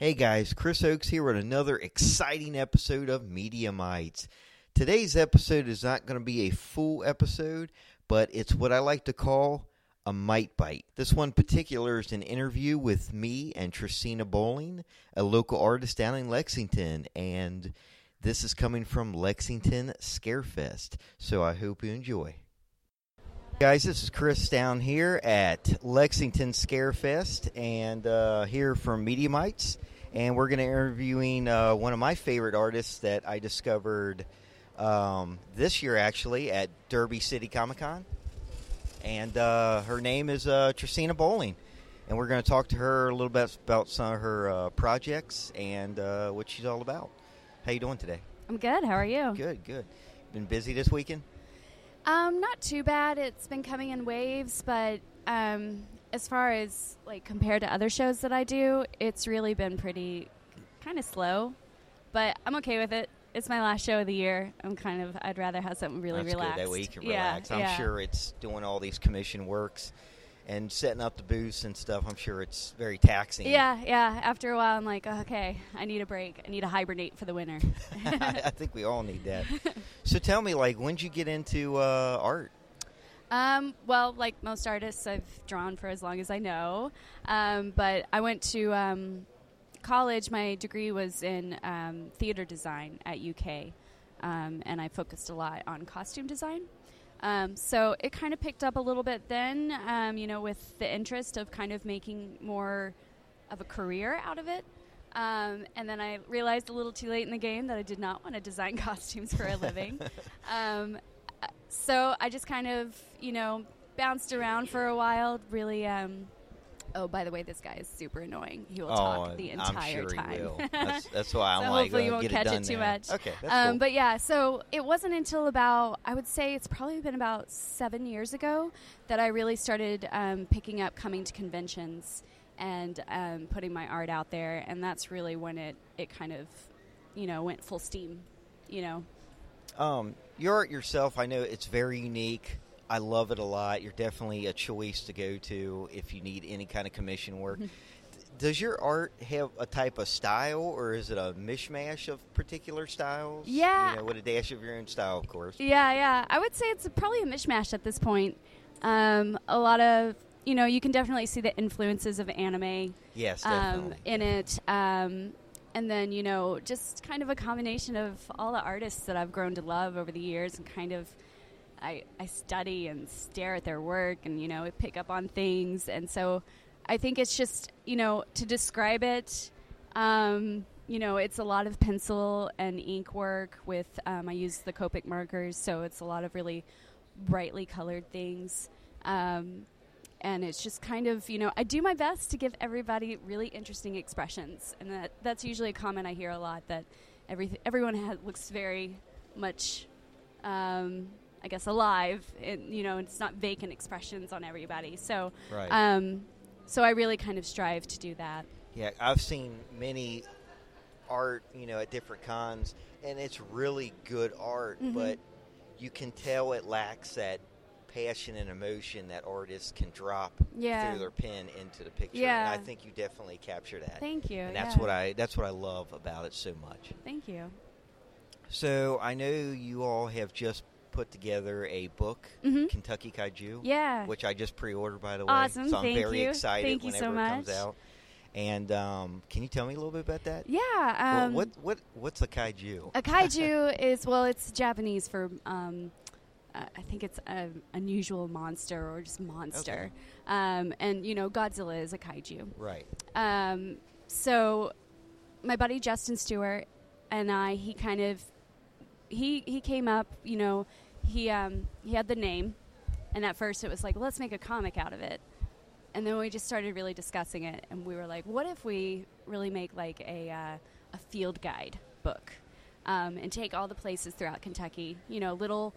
Hey guys, Chris Oakes here with another exciting episode of Mediumites. Today's episode is not going to be a full episode, but it's what I like to call a mite bite. This one particular is an interview with me and Tressina Bowling, a local artist down in Lexington, and this is coming from Lexington Scarefest. So I hope you enjoy. Guys, this is Chris down here at Lexington Scarefest and uh, here from Mediumites. And we're going to be interviewing uh, one of my favorite artists that I discovered um, this year actually at Derby City Comic Con. And uh, her name is uh, Tressina Bowling. And we're going to talk to her a little bit about some of her uh, projects and uh, what she's all about. How you doing today? I'm good. How are you? Good, good. Been busy this weekend? Um, not too bad. It's been coming in waves, but um, as far as like compared to other shows that I do, it's really been pretty kind of slow. But I'm okay with it. It's my last show of the year. I'm kind of I'd rather have something really That's relaxed. Good. That way you can yeah, relax. I'm yeah. sure it's doing all these commission works and setting up the booths and stuff. I'm sure it's very taxing. Yeah, yeah. After a while, I'm like, okay, I need a break. I need to hibernate for the winter. I think we all need that. so tell me, like, when did you get into uh, art? Um, well, like most artists, I've drawn for as long as I know. Um, but I went to um, college. My degree was in um, theater design at UK, um, and I focused a lot on costume design. Um, so it kind of picked up a little bit then, um, you know, with the interest of kind of making more of a career out of it. Um, and then I realized a little too late in the game that I did not want to design costumes for a living. um, uh, so I just kind of, you know, bounced around for a while. Really, um, oh, by the way, this guy is super annoying. He will oh, talk the I'm entire sure time. He will. That's, that's why I'm so like, hopefully uh, you won't get catch it, it, too now. much. Okay, that's um, cool. But yeah, so it wasn't until about I would say it's probably been about seven years ago that I really started um, picking up coming to conventions and um, putting my art out there, and that's really when it it kind of you know went full steam. You know, Um, your art yourself, I know it's very unique. I love it a lot. You're definitely a choice to go to if you need any kind of commission work. Does your art have a type of style, or is it a mishmash of particular styles? Yeah. you know, with a dash of your own style, of course. Yeah, yeah. I would say it's probably a mishmash at this point. Um, a lot of, you know, you can definitely see the influences of anime Yes, um, definitely. in it. Um, and then, you know, just kind of a combination of all the artists that I've grown to love over the years and kind of. I, I study and stare at their work and, you know, pick up on things. And so I think it's just, you know, to describe it, um, you know, it's a lot of pencil and ink work with, um, I use the Copic markers, so it's a lot of really brightly colored things. Um, and it's just kind of, you know, I do my best to give everybody really interesting expressions. And that, that's usually a comment I hear a lot that every, everyone ha- looks very much, um, I guess, alive. And, you know, it's not vacant expressions on everybody. So, Right. um, so I really kind of strive to do that. Yeah, I've seen many art, you know, at different cons, and it's really good art, Mhm. but you can tell it lacks that passion and emotion that artists can drop Yeah. through their pen into the picture. Yeah. And I think you definitely capture that. Thank you. and that's yeah. what I that's what I love about it so much. Thank you. So I know you all have just put together a book, Mhm. Kentucky Kaiju. Yeah. which I just pre-ordered by the way. Awesome, So I'm thank very you. excited Thank you whenever so it comes out. And um, can you tell me a little bit about that? Yeah. Well, Um, what what what's a kaiju? A kaiju is well, it's Japanese for um, uh, I think it's an unusual monster or just monster. Um, and you know, Godzilla is a kaiju. Right. Um, so my buddy Justin Stewart and I, he kind of he he came up. You know, he um, he had the name, and at first it was like, let's make a comic out of it. And then we just started really discussing it, and we were like, what if we really make like a uh, a field guide book, um, and take all the places throughout Kentucky, you know, little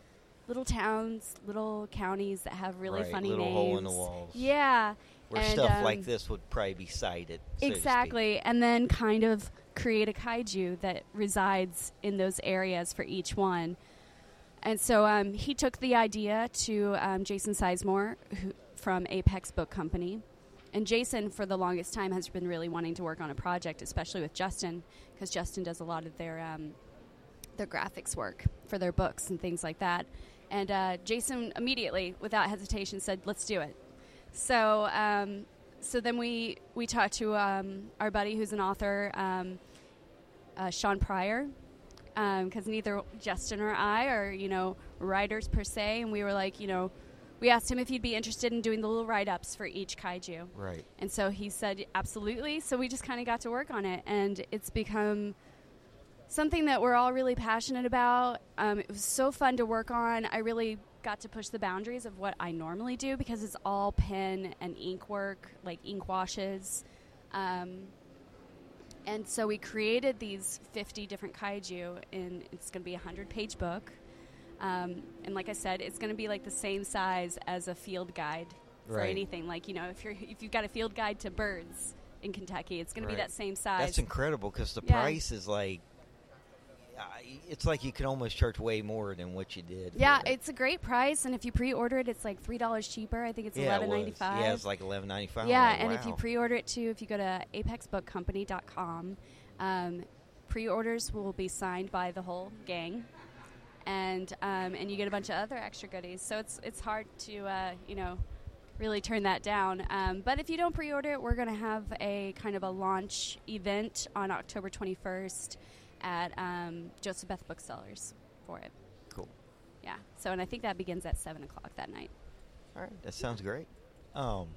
little towns, little counties that have really right. funny Little names. hole in the walls. Yeah, Where and, stuff um, like this would probably be cited. so exactly, and then kind of create a kaiju that resides in those areas for each one. And so um, he took the idea to um, Jason Sizemore who, from Apex Book Company, and Jason, for the longest time, has been really wanting to work on a project, especially with Justin, because Justin does a lot of their um, their graphics work for their books and things like that. And uh, Jason immediately, without hesitation, said, "Let's do it." So, um, so then we we talked to um, our buddy who's an author, um, uh, Shawn Pryor, because neither Justin or I are you know writers per se, and we were like, you know, we asked him if he'd be interested in doing the little write ups for each kaiju. Right. And so he said absolutely. So we just kind of got to work on it, and it's become something that we're all really passionate about. Um, it was so fun to work on. I really got to push the boundaries of what I normally do because it's all pen and ink work, like ink washes. Um, and so we created these 50 different kaiju, and it's going to be a 100 page book. Um, and like I said, it's going to be like the same size as a field guide for Right. anything. Like you know, if you're if you've got a field guide to birds in Kentucky, it's going to be that same size. That's incredible because the Yeah. price is like, it's like you can almost charge way more than what you did. yeah, it. it's a great price, and if you pre-order it, it's like three dollars cheaper. I think it's eleven ninety five. Yeah, it's like eleven ninety five. Yeah, and if you pre-order it too, if you go to apexbookcompany.com, um, pre-orders will be signed by the whole gang, and um, and you get a bunch of other extra goodies. So it's it's hard to uh, you know really turn that down. Um, but if you don't pre-order it, we're going to have a kind of a launch event on October 21st at um, Joseph Beth Booksellers for it. cool. Yeah. So and I think that begins at seven o'clock that night. All right, that sounds great. Um,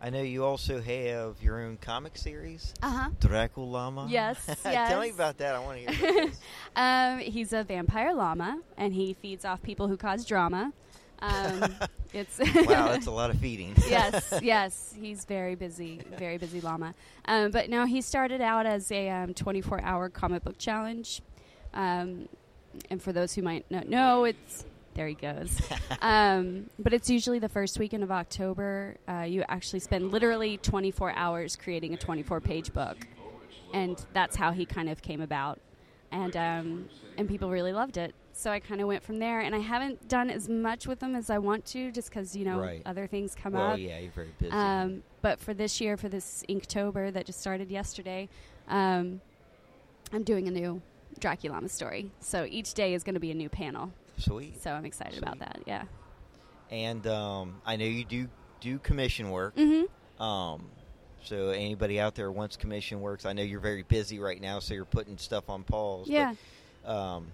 I know you also have your own comic series, Uh huh. Dracula Llama. Yes, Tell me about that. I want to hear. Um, he's a vampire llama, and he feeds off people who cause drama. Um, it's wow, that's a lot of feeding. yes, yes, he's very busy, very busy llama. Um, but no, he started out as a um, 24-hour comic book challenge, um, and for those who might not know, it's there he goes. um, but it's usually the first weekend of October. Uh, you actually spend literally 24 hours creating a 24-page book, and that's how he kind of came about. And um, and people really loved it. So I kind of went from there, and I haven't done as much with them as I want to, just because you know Right. other things come well, up. yeah, you're very busy. Um, but for this year, for this Inktober that just started yesterday, um, I'm doing a new Dracula story. So each day is going to be a new panel. Sweet. So I'm excited about that. Yeah. And um, I know you do do commission work. Mm-hmm. Um, so anybody out there wants commission works, I know you're very busy right now, so you're putting stuff on pause. Yeah. But, um,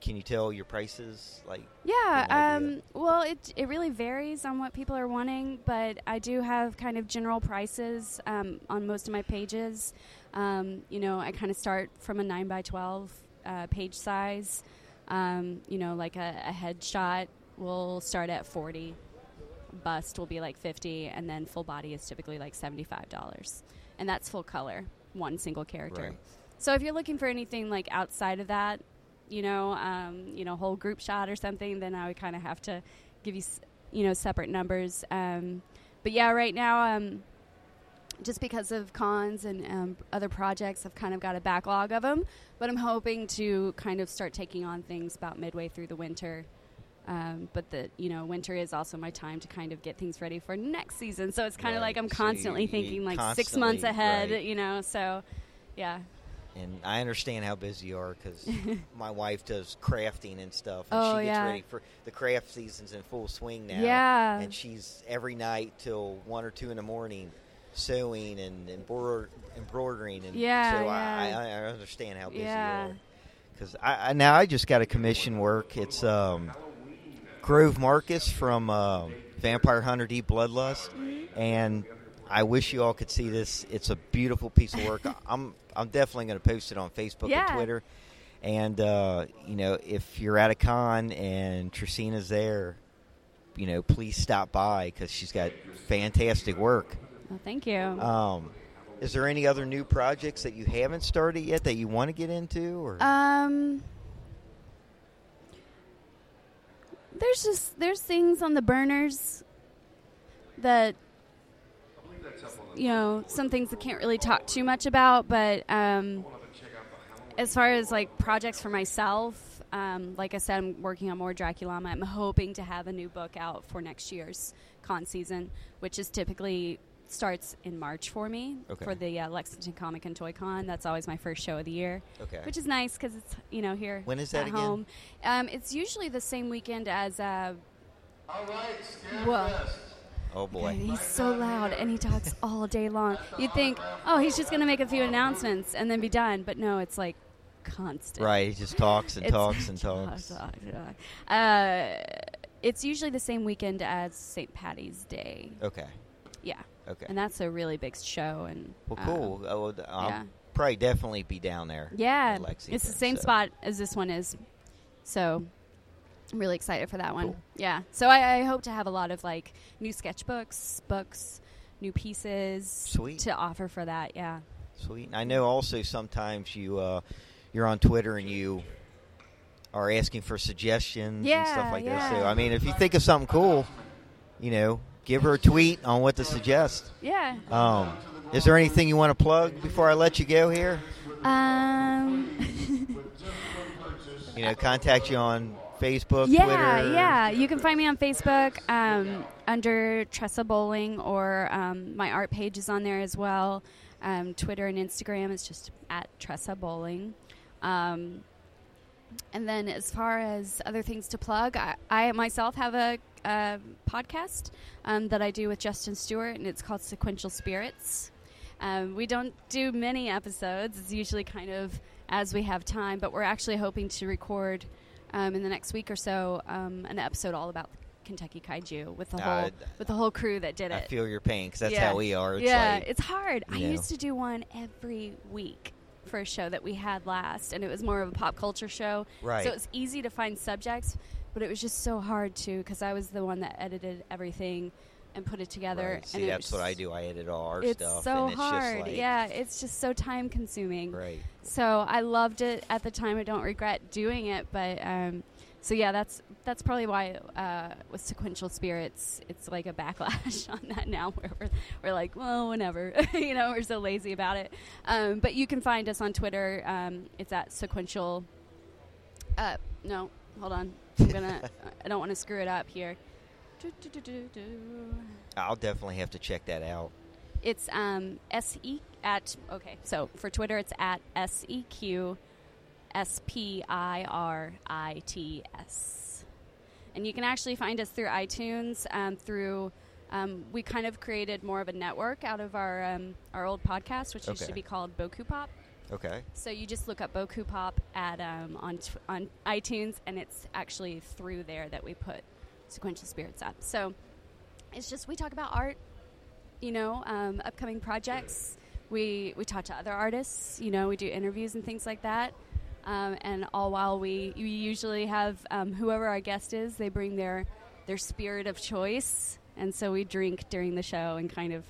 can you tell your prices? Like, Yeah. Get an idea. Um, well, it it really varies on what people are wanting, but I do have kind of general prices um, on most of my pages. Um, you know, I kind of start from a nine by twelve uh, page size. Um, you know, like a, a headshot will start at forty. Bust will be like fifty, and then full body is typically like seventy five dollars, and that's full color, one single character. Right. So if you're looking for anything like outside of that, you know, um, you know, whole group shot or something, then I would kind of have to give you, s- you know, separate numbers. Um, but yeah, right now, um, just because of cons and um, other projects, I've kind of got a backlog of them. But I'm hoping to kind of start taking on things about midway through the winter. Um, but the you know winter is also my time to kind of get things ready for next season. So it's kind of Right. like I'm So you- constantly you thinking like six months ahead, right. you know. So yeah, and I understand how busy you are because my wife does crafting and stuff. And Oh, she gets yeah. ready for the craft season's in full swing now. Yeah. and she's every night till one or two in the morning sewing and embroider- embroidering and Yeah, so yeah. I, I, I understand how busy Yeah. you are because I, I now I just got a commission work it's um, Grove Markus from uh, Vampire Hunter D Bloodlust and I wish you all could see this it's a beautiful piece of work I'm I'm definitely going to post it on Facebook Yeah. and Twitter and uh, you know if you're at a con and Tressina's there you know, please stop by because she's got fantastic work. well, thank you. Um, is there any other new projects that you haven't started yet that you want to get into? Or Um, there's just there's things on the burners that you know some things I can't really talk too much about, but um, as far as like projects for myself, um, like I said, I'm working on more Dracula. I'm hoping to have a new book out for next year's con season, which is typically starts in March for me Okay. for the uh, Lexington Comic and Toy Con. That's always my first show of the year, Okay. which is nice because it's you know here When is that at again? home. Um, it's usually the same weekend as. Uh, All right, Scam Whoa. Fest. oh boy. He's so loud and he talks all day long. You'd think, oh, he's just going to make a few announcements and then be done. But no, it's like constant. Right. He just talks and talks and talks. talk, talk, talk. Uh, it's usually the same weekend as St. Patty's Day. Okay. Yeah. Okay. And that's a really big show. And Well, uh, cool. Oh, well, I'll yeah. probably definitely be down there. yeah. Lexington, It's the same so. spot as this one is. So I'm really excited for that one. Cool. Yeah. So I, I hope to have a lot of like new sketchbooks, books, new pieces Sweet. to offer for that. Yeah. Sweet. And I know also sometimes you uh, you're on Twitter and you are asking for suggestions and stuff like that. So. I mean, if you think of something cool, you know, give her a tweet on what to suggest. Yeah. Um, is there anything you want to plug before I let you go here? Um, You know, contact you on Facebook, yeah, Twitter. yeah. You can find me on Facebook um, under Tressa Bowling, or um, my art page is on there as well. Um, Twitter and Instagram is just at Tressa Bowling. And then, as far as other things to plug, I, I myself have a, a podcast um, that I do with Justin Stewart, and it's called Sequential Spirits. Um, we don't do many episodes. It's usually kind of as we have time, but we're actually hoping to record um, in the next week or so um, an episode all about Kentucky Kaiju with the Uh, whole with the whole crew that did it. I feel your pain because that's Yeah. how we are. It's yeah, like, it's hard. I know. used to do one every week for a show that we had last, and it was more of a pop culture show. Right. So it's easy to find subjects, but it was just so hard to because I was the one that edited everything and put it together. right. See, that's what I do. I edit all our It's stuff. so and it's hard. Just like, yeah, it's just so time consuming. Right. So I loved it at the time. I don't regret doing it, but um, so yeah, that's that's probably why uh, with sequential spirits, it's like a backlash on that now, where we're, we're like, well, whenever, you know, we're so lazy about it. Um, but you can find us on Twitter. Um, it's at sequential. Uh, no, hold on. I'm gonna. I don't want to screw it up here. I'll definitely have to check that out. It's um, se at okay. So for Twitter, it's at seq s p i r i t s, and you can actually find us through iTunes. Um, through um, we kind of created more of a network out of our um, our old podcast, which used to be called Boku Pop. Okay. So you just look up Boku Pop at um, on t- on iTunes, and it's actually through there that we put Sequential Spirits up. So it's just we talk about art, you know, um, upcoming projects. We we talk to other artists, you know, we do interviews and things like that. Um, and all while we, we usually have um, whoever our guest is, they bring their their spirit of choice, and so we drink during the show and kind of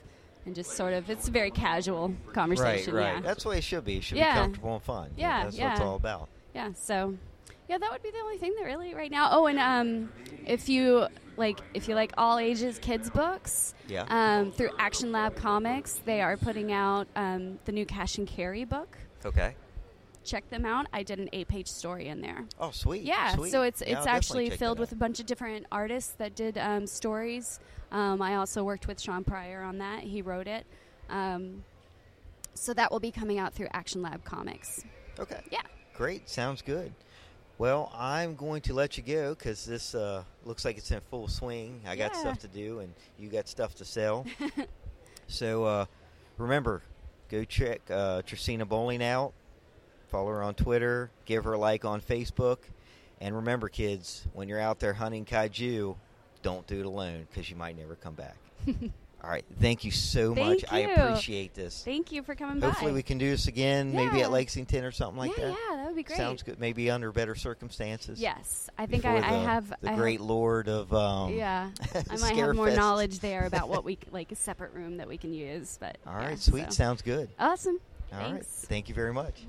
and just sort of it's a very casual conversation. right. Yeah. That's the way it should be. It should Yeah. be comfortable and fun. Yeah, That's what it's all about. Yeah, so yeah, that would be the only thing that really right now. Oh, and um, if you like, if you like all ages kids books, Yeah. um, through Action Lab Comics, they are putting out um, the new Cash and Carry book. Okay. Check them out. I did an eight-page story in there. Oh, sweet. Yeah, sweet. so it's Yeah, it's I'll actually filled with a bunch of different artists that did um, stories. Um, I also worked with Shawn Pryor on that. He wrote it. Um, so that will be coming out through Action Lab Comics. Okay. Yeah. Great. Sounds good. Well, I'm going to let you go because this uh, looks like it's in full swing. I got stuff to do, and you got stuff to sell. so uh, remember, go check uh, Tressina Bowling out. Follow her on Twitter. Give her a like on Facebook. And remember, kids, when you're out there hunting kaiju, don't do it alone because you might never come back. All right. Thank you so Thank much. I appreciate this. Thank you for coming Hopefully, we can do this again, maybe at Lexington or something like yeah, that. yeah, that would be great. Sounds good. Maybe under better circumstances. Yes, I think I, before I have. the I great Have, lord of um, yeah, I might have more knowledge there about what we like a separate room that we can use. But All yeah, right, sweet. so. Sounds good. Awesome. All right. Thanks. Thank you very much.